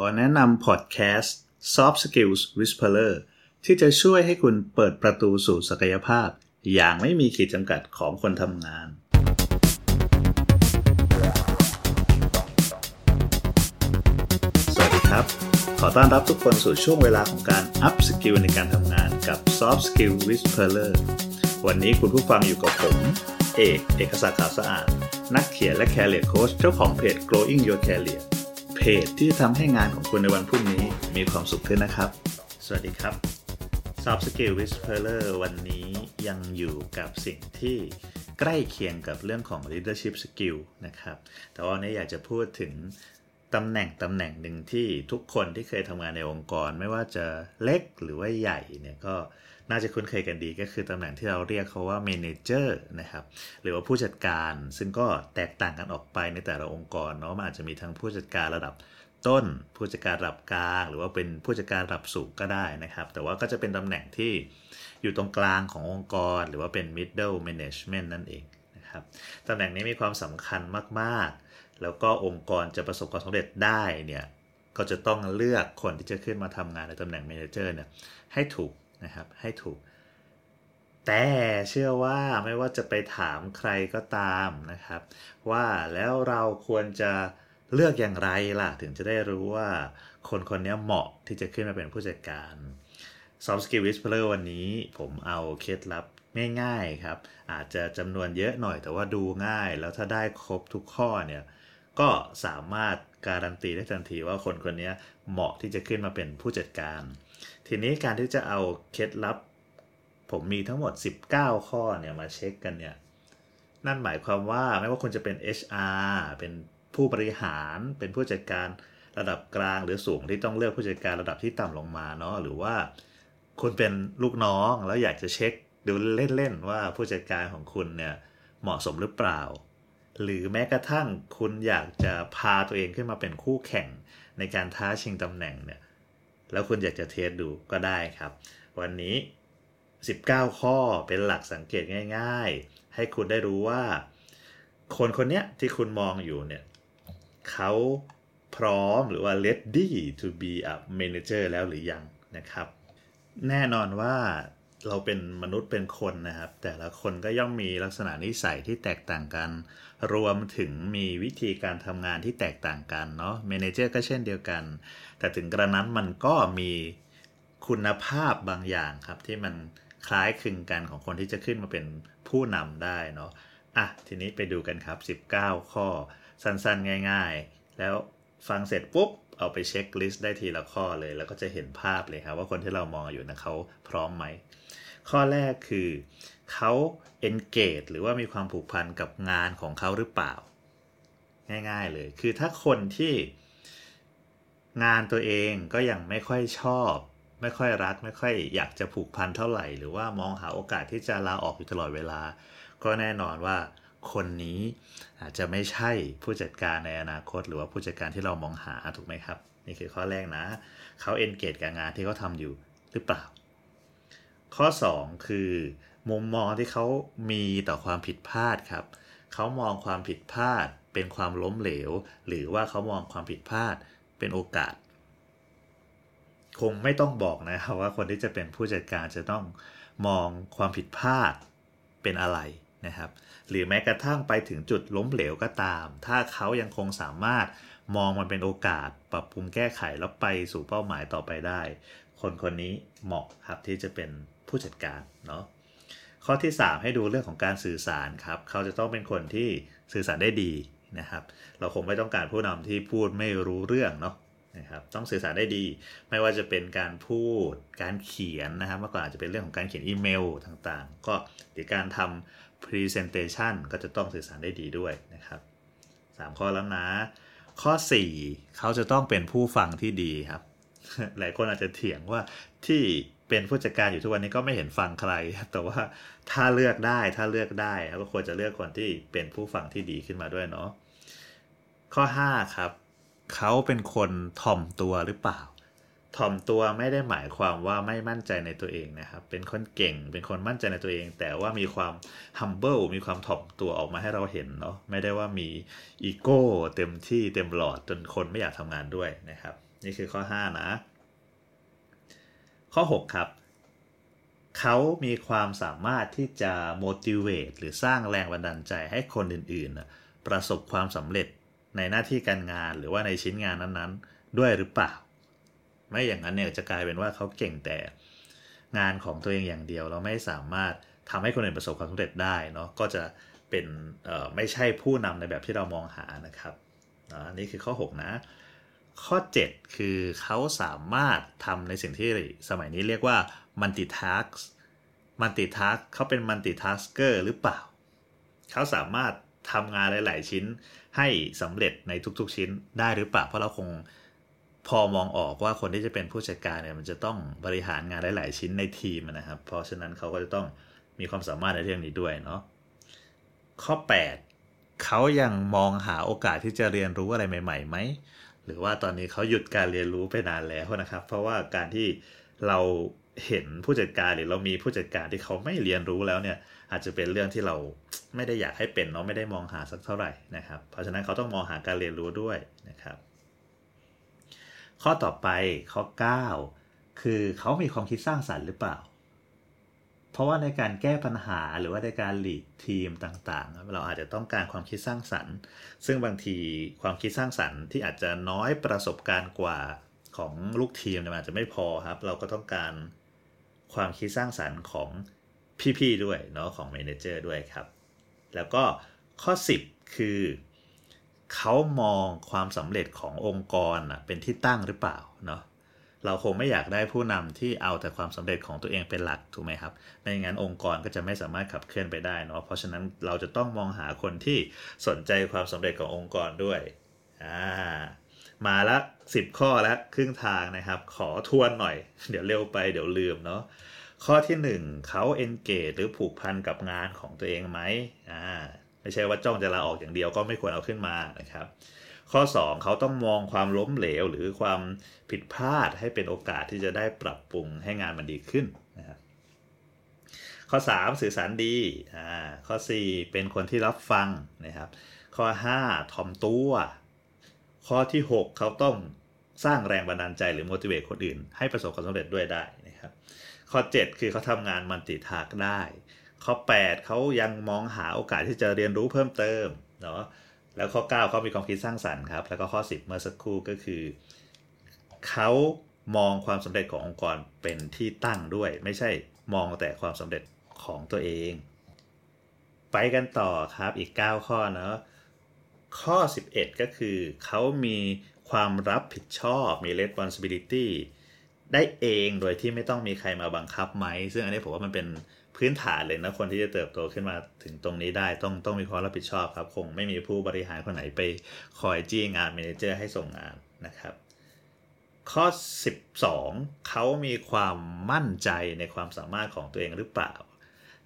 อแนะนำพอดแคสต์ Soft Skills Whisperer ที่จะช่วยให้คุณเปิดประตูสู่ศักยภาพ อย่างไม่มีขีดจำกัดของคนทำงาน สวัสดีครับ ขอต้อนรับทุกคนสู่ช่วงเวลาของการ Up Skill ในการทำงานกับ Soft Skill Whisperer วันนี้คุณผู้ฟังอยู่กับผม เอก เอกศักดิ์ขาวสะอาด นักเขียนและ Career Coach เจ้าของเพจ Growing Your Career เพจที่จะทำให้งานของคุณในวันพรุ่งนี้มีความสุขขึ้นนะครับ สวัสดีครับ Soft Skill Whisperer วันนี้ยังอยู่กับสิ่งที่ใกล้เคียงกับเรื่องของ Leadership Skill นะครับ แต่ว่าวันนี้อยากจะพูดถึง ตำแหน่งตำแหน่งหนึ่งที่ทุกคนที่เคยทำงานในองค์กร ไม่ว่าจะเล็กหรือว่าใหญ่เนี่ยก็น่าจะคุ้นเคยกันดีก็คือตำแหน่งที่เราเรียกเขาว่า Manager นะครับหรือว่าผู้จัดการ ซึ่งก็แตกต่างกันออกไปในแต่ละองค์กรเนาะมันอาจจะมีทั้งผู้จัดการระดับต้น ผู้จัดการระดับกลาง หรือว่าเป็นผู้จัดการระดับสูงก็ได้นะครับ แต่ว่าก็จะเป็นตำแหน่งที่อยู่ตรงกลางขององค์กร หรือว่าเป็น middle management นั่นเองนะครับตำแหน่งนี้มีความสำคัญมากๆ แล้วก็องค์กรจะประสบความสำเร็จได้เนี่ยก็จะต้องเลือกคนที่จะขึ้นมาทำงานในตำแหน่ง manager เนี่ยให้ถูกนะครับให้ถูก แต่เชื่อว่าไม่ว่าจะไปถามใครก็ตามนะครับ ว่าแล้วเราควรจะเลือกอย่างไรล่ะ ถึงจะได้รู้ว่าคนคนนี้เหมาะที่จะขึ้นมาเป็นผู้จัดการ Soft Skill Whisperer วันนี้ผมเอาเคล็ดลับง่ายๆครับ อาจจะจำนวนเยอะหน่อยแต่ว่าดูง่าย แล้วถ้าได้ครบทุกข้อเนี่ย ก็สามารถการันตีได้ทันทีว่าคนคนนี้เหมาะที่จะขึ้นมาเป็นผู้จัดการ ทีนี้การที่จะเอาเคล็ดลับ ผมมีทั้งหมด 19 ข้อเนี่ยมาเช็คกันเนี่ยนั่นหมายความว่าไม่ว่าคุณจะเป็น HR เป็นผู้บริหารเป็นผู้จัดการระดับกลางหรือสูงที่ต้องเลือกผู้จัดการระดับที่ต่ำลงมาเนาะหรือว่าคุณเป็นลูกน้องแล้วอยากจะเช็คดูเล่นๆว่าผู้จัดการของคุณเนี่ยเหมาะสมหรือเปล่า หรือแม้กระทั่งคุณอยากจะพาตัวเองขึ้นมาเป็นคู่แข่งในการท้าชิงตำแหน่งเนี่ยแล้วคุณอยากจะเทสดูก็ได้ครับ วันนี้ 19 ข้อเป็นหลักสังเกตง่าย ๆ ให้คุณได้รู้ว่า คนคนนี้ที่คุณมองอยู่เนี่ยเขาพร้อมหรือว่า ready to be a manager แล้วหรือยังนะครับ แน่นอนว่า เราเป็นมนุษย์เป็นคนนะครับ แต่ละคนก็ย่อมมีลักษณะนิสัยที่แตกต่างกัน รวมถึงมีวิธีการทำงานที่แตกต่างกันเนาะ manager ก็เช่นเดียวกัน แต่ถึงกระนั้นมันก็มีคุณภาพบางอย่างครับ ที่มันคล้ายคลึงกันของคนที่จะขึ้นมาเป็นผู้นำได้เนาะอะทีนี้ไปดูกันครับ 19 ข้อสั้นๆ ง่าย ๆ แล้วฟังเสร็จปุ๊บ เอาไปเช็คลิสต์ได้ทีละข้อเลย แล้วก็จะเห็นภาพเลยครับว่าคนที่เรามองอยู่นะเขาพร้อมไหม ข้อแรกคือเขา engage หรือว่ามีความผูกพันกับงานของเขาหรือเปล่า ง่ายๆเลย คือถ้าคนที่งานตัวเองก็ยังไม่ค่อยชอบ ไม่ค่อยรัก ไม่ค่อยอยากจะผูกพันเท่าไหร่ หรือว่ามองหาโอกาสที่จะลาออกอยู่ตลอดเวลา ก็แน่นอนว่า คนนี้ อาจจะไม่ใช่ผู้จัดการในอนาคต หรือว่าผู้จัดการที่เรามองหาถูกไหมครับ นี่คือข้อแรกนะเขาเอนเกจกับงานที่เขาทำอยู่หรือเปล่า ข้อ 2 คือ มุมมองที่เขามีต่อความผิดพลาดครับเขามองความผิดพลาดเป็นความล้มเหลว หรือว่าเขามองความผิดพลาดเป็นโอกาส คงไม่ต้องบอกนะครับว่าคนที่จะเป็นผู้จัดการจะต้องมองความผิดพลาดเป็นอะไรนะครับ หรือแม้กระทั่งไปถึงจุดล้มเหลวก็ตาม ถ้าเขายังคงสามารถมองมันเป็นโอกาส ปรับปรุงแก้ไขแล้วไปสู่เป้าหมายต่อไปได้ คนคนนี้เหมาะครับที่จะเป็นผู้จัดการเนาะข้อที่ 3 ให้ดูเรื่องของการสื่อสารครับ เขาจะต้องเป็นคนที่สื่อสารได้ดีนะครับ เราคงไม่ต้องการผู้นำที่พูดไม่รู้เรื่องเนาะนะครับต้องสื่อสารได้ดี ไม่ว่าจะเป็นการพูดการเขียนนะครับเมื่อก่อนอาจจะเป็นเรื่องของการเขียนอีเมลต่างๆ ก็หรือการทำ Presentation ก็จะต้องสื่อสารได้ดีด้วยนะครับ 3 ข้อแล้วนะ ข้อ 4 เขาจะต้องเป็นผู้ฟังที่ดีครับ หลายคนอาจจะเถียงว่าที่เป็นผู้จัดการอยู่ทุกวันนี้ก็ไม่เห็นฟังใคร แต่ว่าถ้าเลือกได้ถ้าเลือกได้ก็ควรจะเลือกคนที่เป็นผู้ฟังที่ดีขึ้นมาด้วยเนาะข้อ 5 ครับ เขาเป็นคนถ่อมตัวหรือเปล่า ถ่อมตัวไม่ได้หมายความว่าไม่มั่นใจในตัวเองนะครับ เป็นคนเก่ง เป็นคนมั่นใจในตัวเอง แต่ว่ามีความ humble มีความถ่อมตัวออกมาให้เราเห็นเนาะ ไม่ได้ว่ามีอีโก้เต็มที่เต็มหลอดจนคนไม่อยากทำงานด้วยนะครับ นี่คือข้อ 5 นะ ข้อ 6 ครับ เขามีความสามารถที่จะ motivate หรือสร้างแรงบันดาลใจให้คนอื่นๆ ประสบความสำเร็จในหน้าที่การงานหรือว่าในชิ้นงานนั้นๆ ด้วยหรือเปล่า ไม่อย่างนั้นเนี่ยจะกลายเป็นว่าเขาเก่งแต่งานของตัวเองอย่างเดียวเราไม่สามารถทำให้คนอื่นประสบความสำเร็จได้เนาะก็จะเป็นไม่ใช่ผู้นำในแบบที่เรามองหานะครับอันนี้คือข้อ 6 นะ ข้อ 7 คือเขาสามารถทำในสิ่งที่สมัยนี้เรียกว่า multitask multitask เขาเป็น multitasker หรือเปล่า เขาสามารถทำงานหลาย ๆ ชิ้นให้สำเร็จในทุก ๆ ชิ้นได้หรือเปล่า เพราะเราคง พอมองออกว่าคนที่จะเป็นผู้จัดการเนี่ยมันจะต้องบริหารงานหลาย ๆ ชิ้นในทีมนะครับ เพราะฉะนั้นเขาก็จะต้องมีความสามารถในเรื่องนี้ด้วยเนาะข้อ 8 เขายังมองหาโอกาสที่จะเรียนรู้อะไรใหม่ๆไหมหรือว่าตอนนี้เขาหยุดการเรียนรู้ไปนานแล้วนะครับ เพราะว่าการที่เราเห็นผู้จัดการหรือเรามีผู้จัดการที่เขาไม่เรียนรู้แล้วเนี่ย อาจจะเป็นเรื่องที่เราไม่ได้อยากให้เป็นเนาะไม่ได้มองหาสักเท่าไหร่นะครับ เพราะฉะนั้นเขาต้องมองหาการเรียนรู้ด้วยนะครับ ข้อต่อไปข้อ 9 คือเขามีความคิดสร้างสรรค์หรือเปล่า เพราะว่าในการแก้ปัญหาหรือว่าในการหลีดทีมต่างๆ เราอาจจะต้องการความคิดสร้างสรรค์ ซึ่งบางทีความคิดสร้างสรรค์ที่อาจจะน้อยประสบการณ์กว่าของลูกทีมเนี่ยอาจจะไม่พอครับ เราก็ต้องการความคิดสร้างสรรค์ของพี่ๆด้วยเนาะของเมนเจอร์ด้วยครับ แล้วก็ข้อ 10 คือ เขามองความสำเร็จขององค์กรเป็นที่ตั้งหรือเปล่าเนาะเราคงไม่อยากได้ผู้นำที่เอาแต่ความสำเร็จของตัวเองเป็นหลักถูกไหมครับไม่งั้นองค์กรก็จะไม่สามารถขับเคลื่อนไปได้เนาะเพราะฉะนั้นเราจะต้องมองหาคนที่สนใจความสำเร็จขององค์กรด้วยอ่ามาละ10 ข้อแล้วครึ่งทางนะครับ ขอทวนหน่อย เดี๋ยวเร็วไปเดี๋ยวลืมเนาะข้อที่ 1เขา engage หรือผูกพันกับงานของตัวเองไหมอ่า ไม่ใช่ว่าจ้องจะลาออกอย่างเดียวก็ไม่ควรเอาขึ้นมานะครับ ข้อ 2 เขาต้องมองความล้มเหลว หรือความผิดพลาดให้เป็นโอกาสที่จะได้ปรับปรุงให้งานมันดีขึ้นนะครับข้อ 3 สื่อสารดีอ่าข้อ 4 เป็นคนที่รับฟังนะครับ ข้อ 5ถ่อมตัว ข้อที่ 6 เขาต้องสร้างแรงบันดาลใจหรือ motivate คนอื่น ให้ประสบความสำเร็จด้วยได้นะครับ ข้อ 7 คือเขาทำงานมันติทากได้ ข้อ 8เขายังมองหาโอกาสที่จะเรียนรู้เพิ่มเติมเนาะแล้วข้อ 9เขามีความคิดสร้างสรรค์ครับ แล้วก็ข้อ 10 เมื่อสักครู่ก็คือเขามองความสำเร็จขององค์กรเป็นที่ตั้งด้วย ไม่ใช่มองแต่ความสำเร็จของตัวเอง ไปกันต่อครับอีก 9 ข้อเนาะข้อ 11 ก็คือเขามีความรับผิดชอบมี responsibility ได้เองโดยที่ไม่ต้องมีใครมาบังคับไหม ซึ่งอันนี้ผมว่ามันเป็น พื้นฐานเลยนะคนที่จะเติบโตขึ้นมาถึงตรงนี้ได้ต้องต้องมีความรับผิดชอบครับ คงไม่มีผู้บริหารคนไหนไปคอยจี้งานเมนเจอร์ให้ส่งงานนะครับ ข้อ 12 เขามีความมั่นใจในความสามารถของตัวเองหรือเปล่า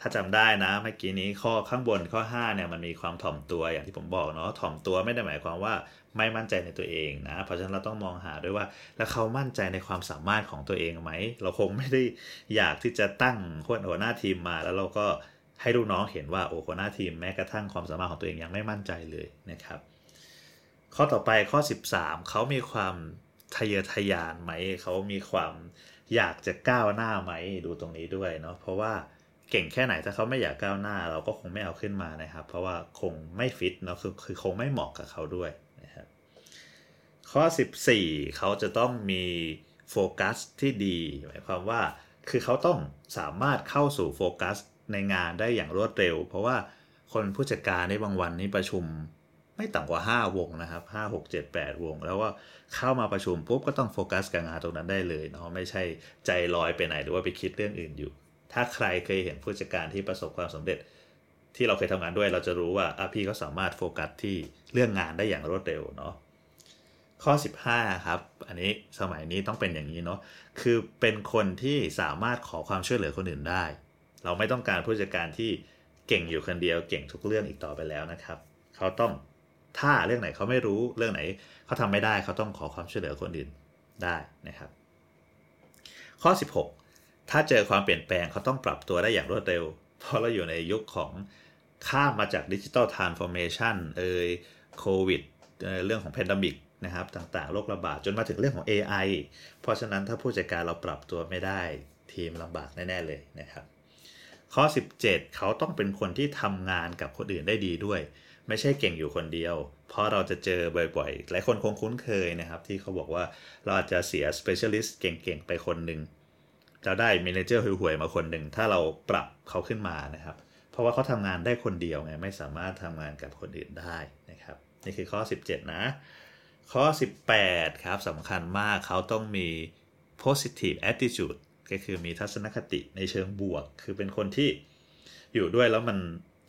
ถ้าจำได้นะเมื่อกี้นี้ข้อข้างบนข้อ5เนี่ยมันมีความถ่อมตัวอย่างที่ผมบอกเนาะถ่อมตัวไม่ได้หมายความว่าไม่มั่นใจในตัวเองนะเพราะฉะนั้นเราต้องมองหาด้วยว่า แล้วเขามั่นใจในความสามารถของตัวเองไหมเราคงไม่ได้อยากที่จะตั้งคนหัวหน้าทีมมา แล้วเราก็ให้ลูกน้องเห็นว่าโอ้หัวหน้าทีมแม้กระทั่งความสามารถของตัวเองยังไม่มั่นใจเลยนะครับ ข้อต่อไปข้อ 13 เขามีความทะเยอทะยานไหมเขามีความอยากจะก้าวหน้าไหมดูตรงนี้ด้วยเนาะเพราะว่า เก่งแค่ไหนถ้าเขาไม่อยากก้าวหน้า เราก็คงไม่เอาขึ้นมานะครับ เพราะว่าคงไม่ฟิตเนาะคือคือคงไม่เหมาะกับเขาด้วยนะครับข้อ 14 เขาจะต้องมีโฟกัสที่ดีหมายความว่าคือเขาต้องสามารถเข้าสู่โฟกัสในงานได้อย่างรวดเร็ว เพราะว่าคนผู้จัดการในบางวันนี้ประชุมไม่ต่ำกว่า 5 วงนะครับ 5 6 7 8 วง แล้วว่าเข้ามาประชุมปุ๊บก็ต้องโฟกัสกับงานตรงนั้นได้เลยเนาะไม่ใช่ใจลอยไปไหนหรือว่าไปคิดเรื่องอื่นอยู่ ถ้าใครเคยเห็นผู้จัดการที่ประสบความสำเร็จ ที่เราเคยทำงานด้วยเราจะรู้ว่าอพี่เขาสามารถโฟกัสที่เรื่องงานได้อย่างรวดเร็วเนาะข้อ 15 ครับ อันนี้สมัยนี้ต้องเป็นอย่างนี้เนาะคือเป็นคนที่สามารถขอความช่วยเหลือคนอื่นได้ เราไม่ต้องการผู้จัดการที่เก่งอยู่คนเดียวเก่งทุกเรื่องอีกต่อไปแล้วนะครับ เขาต้องถ้าเรื่องไหนเขาไม่รู้เรื่องไหนเขาทำไม่ได้เขาต้องขอความช่วยเหลือคนอื่นได้นะครับ ข้อ 16 ถ้าเจอความเปลี่ยนแปลงเขาต้องปรับตัวได้อย่างรวดเร็ว เพราะเราอยู่ในยุคของข้ามมาจาก digital transformation เอยโควิดเรื่องของ pandemic นะครับต่างๆโรคระบาดจนมาถึงเรื่องของ AI เพราะฉะนั้นถ้าผู้จัดการเราปรับตัวไม่ได้ทีมลำบากแน่ ๆ เลยนะครับ ข้อ 17 เขาต้องเป็นคนที่ทำงานกับคนอื่นได้ดีด้วย ไม่ใช่เก่งอยู่คนเดียว เพราะเราจะเจอบ่อยๆ หลายคนคงคุ้นเคยนะครับ ที่เขาบอกว่าเราอาจจะเสีย specialist เก่งๆ ไปคนหนึ่ง จะได้ manager ห่วยๆมาคนหนึ่งถ้าเราปรับเขาขึ้นมานะครับ เพราะว่าเขาทำงานได้คนเดียวไงไม่สามารถทำงานกับคนอื่นได้นะครับนี่คือข้อ 17 นะ ข้อ 18 ครับสำคัญมากเขาต้องมี positive attitude ก็คือมีทัศนคติในเชิงบวก คือเป็นคนที่อยู่ด้วยแล้วมัน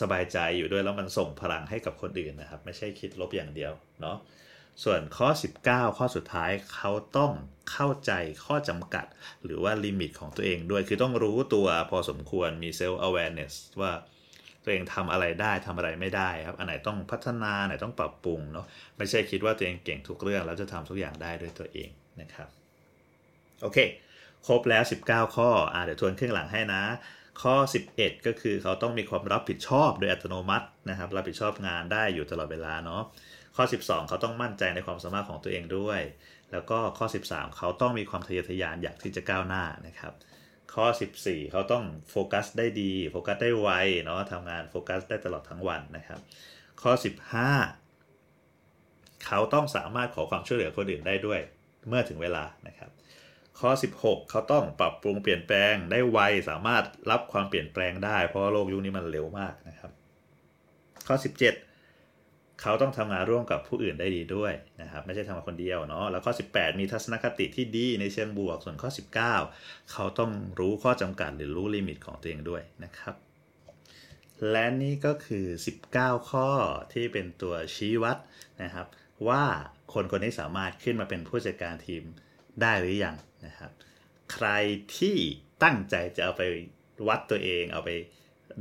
สบายใจอยู่ด้วยแล้วมันส่งพลังให้กับคนอื่นนะครับ ไม่ใช่คิดลบอย่างเดียวเนาะ ส่วนข้อ 19 ข้อสุดท้ายเขาต้องเข้าใจข้อจำกัด หรือว่าลิมิตของตัวเองด้วย คือต้องรู้ตัวพอสมควรมี self awareness ว่าตัวเองทำอะไรได้ทำอะไรไม่ได้ครับ อันไหนต้องพัฒนาอันไหนต้องปรับปรุงเนาะ ไม่ใช่คิดว่าตัวเองเก่งทุกเรื่องแล้วจะทำทุกอย่างได้ด้วยตัวเองนะครับ โอเค ครบแล้ว 19 ข้ออ่าเดี๋ยวทวนเครื่องหลังให้นะข้อ 11 ก็คือเขาต้องมีความรับผิดชอบโดยอัตโนมัตินะครับ รับผิดชอบงานได้อยู่ตลอดเวลาเนาะ ข้อ 12 เขาต้องมั่นใจในความสามารถของตัวเองด้วย แล้วก็ข้อ 13 เขาต้องมีความทะเยอทะยานอยากที่จะก้าวหน้านะครับ ข้อ 14 เขาต้องโฟกัสได้ดี โฟกัสได้ไวเนาะทำงานโฟกัสได้ตลอดทั้งวันนะครับ ข้อ 15 เขาต้องสามารถขอความช่วยเหลือคนอื่นได้ด้วย เมื่อถึงเวลานะครับ ข้อ 16 เขาต้องปรับปรุงเปลี่ยนแปลงได้ไว สามารถรับความเปลี่ยนแปลงได้ เพราะโลกยุคนี้มันเร็วมากนะครับ ข้อ 17 เขาต้องทำงานร่วมกับผู้อื่นได้ดีด้วยนะครับไม่ใช่ทำงานคนเดียวเนาะแล้วข้อ 18 มีทัศนคติที่ดีในเชิงบวก ส่วนข้อ 19 เขาต้องรู้ข้อจำกัดหรือรู้ลิมิตของตัวเองด้วยนะครับและนี่ก็คือ 19 ข้อที่เป็นตัวชี้วัดนะครับ ว่าคนคนนี้สามารถขึ้นมาเป็นผู้จัดการทีมได้หรือยังนะครับ ใครที่ตั้งใจจะเอาไปวัดตัวเอง เอาไป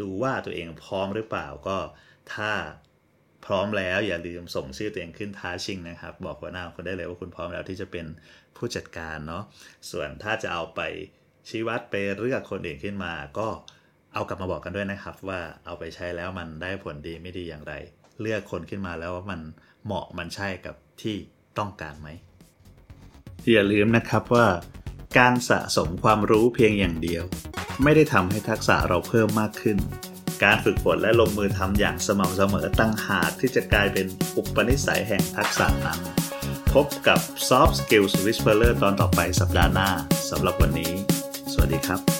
ดูว่าตัวเองพร้อมหรือเปล่าก็ถ้า พร้อมแล้วอย่าลืมส่งชื่อตัวเองขึ้นท้าชิงนะครับ บอกหัวหน้าคนได้เลยว่าคุณพร้อมแล้วที่จะเป็นผู้จัดการเนาะส่วนถ้าจะเอาไปชี้วัดไปเลือกคนอื่นขึ้นมา ก็เอากลับมาบอกกันด้วยนะครับ ว่าเอาไปใช้แล้วมันได้ผลดีไม่ดีอย่างไร เลือกคนขึ้นมาแล้วว่ามันเหมาะมันใช่กับที่ต้องการไหมอย่าลืมนะครับว่า การสะสมความรู้เพียงอย่างเดียว ไม่ได้ทำให้ทักษะเราเพิ่มมากขึ้น การฝึกฝนและลงมือทำอย่างสม่ำเสมอตั้งหากที่จะกลายเป็นอุปนิสัยแห่งทักษะนั้น พบกับ Soft Skills Whisperer ตอนต่อไปสัปดาห์หน้าสำหรับวันนี้ สวัสดีครับ